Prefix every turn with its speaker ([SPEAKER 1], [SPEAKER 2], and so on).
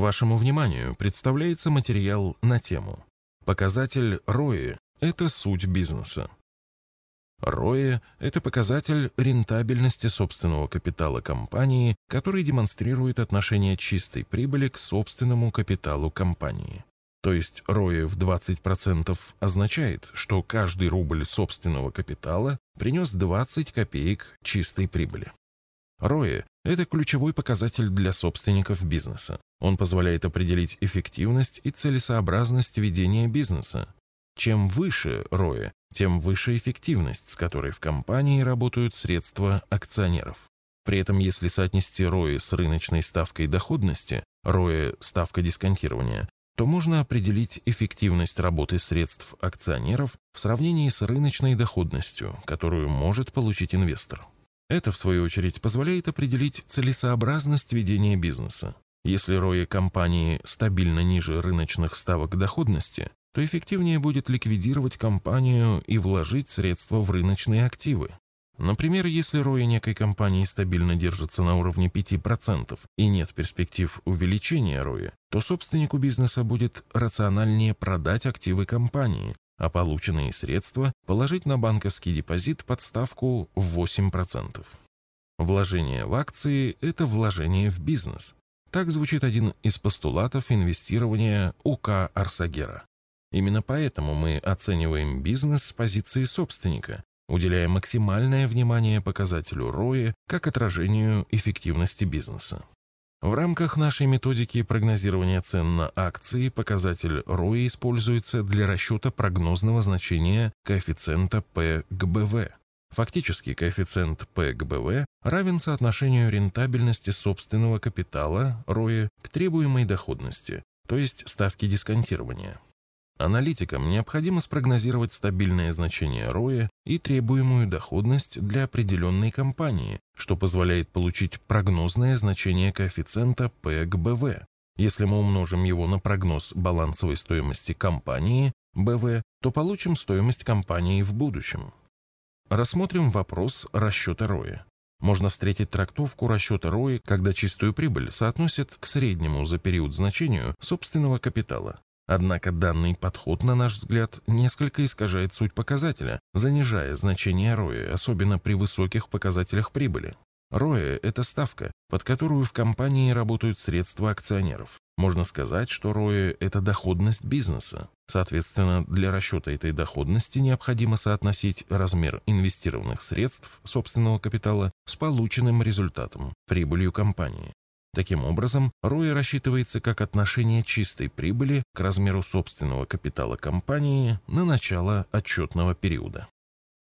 [SPEAKER 1] Вашему вниманию представляется материал на тему «Показатель ROI – это суть бизнеса». ROE – это показатель рентабельности собственного капитала компании, который демонстрирует отношение чистой прибыли к собственному капиталу компании. То есть ROE в 20% означает, что каждый рубль собственного капитала принес 20 копеек чистой прибыли. ROE – это ключевой показатель для собственников бизнеса. Он позволяет определить эффективность и целесообразность ведения бизнеса. Чем выше ROE, тем выше эффективность, с которой в компании работают средства акционеров. При этом, если соотнести ROE с рыночной ставкой доходности, ROE – ставка дисконтирования, то можно определить эффективность работы средств акционеров в сравнении с рыночной доходностью, которую может получить инвестор. Это, в свою очередь, позволяет определить целесообразность ведения бизнеса. Если ROE компании стабильно ниже рыночных ставок доходности, то эффективнее будет ликвидировать компанию и вложить средства в рыночные активы. Например, если ROI некой компании стабильно держится на уровне 5% и нет перспектив увеличения ROI, то собственнику бизнеса будет рациональнее продать активы компании, а полученные средства положить на банковский депозит под ставку в 8%. Вложение в акции – это вложение в бизнес. Так звучит один из постулатов инвестирования УК Арсагера. Именно поэтому мы оцениваем бизнес с позиции собственника, уделяя максимальное внимание показателю ROI как отражению эффективности бизнеса. В рамках нашей методики прогнозирования цен на акции показатель ROI используется для расчета прогнозного значения коэффициента P к БВ. Фактически коэффициент P к БВ равен соотношению рентабельности собственного капитала ROI к требуемой доходности, то есть ставке дисконтирования. Аналитикам необходимо спрогнозировать стабильное значение ROE и требуемую доходность для определенной компании, что позволяет получить прогнозное значение коэффициента P к BV. Если мы умножим его на прогноз балансовой стоимости компании, BV, то получим стоимость компании в будущем. Рассмотрим вопрос расчета ROE. Можно встретить трактовку расчета ROI, когда чистую прибыль соотносят к среднему за период значению собственного капитала. Однако данный подход, на наш взгляд, несколько искажает суть показателя, занижая значение ROE, особенно при высоких показателях прибыли. ROE – это ставка, под которую в компании работают средства акционеров. Можно сказать, что ROE – это доходность бизнеса. Соответственно, для расчета этой доходности необходимо соотносить размер инвестированных средств собственного капитала с полученным результатом – прибылью компании. Таким образом, ROI рассчитывается как отношение чистой прибыли к размеру собственного капитала компании на начало отчетного периода.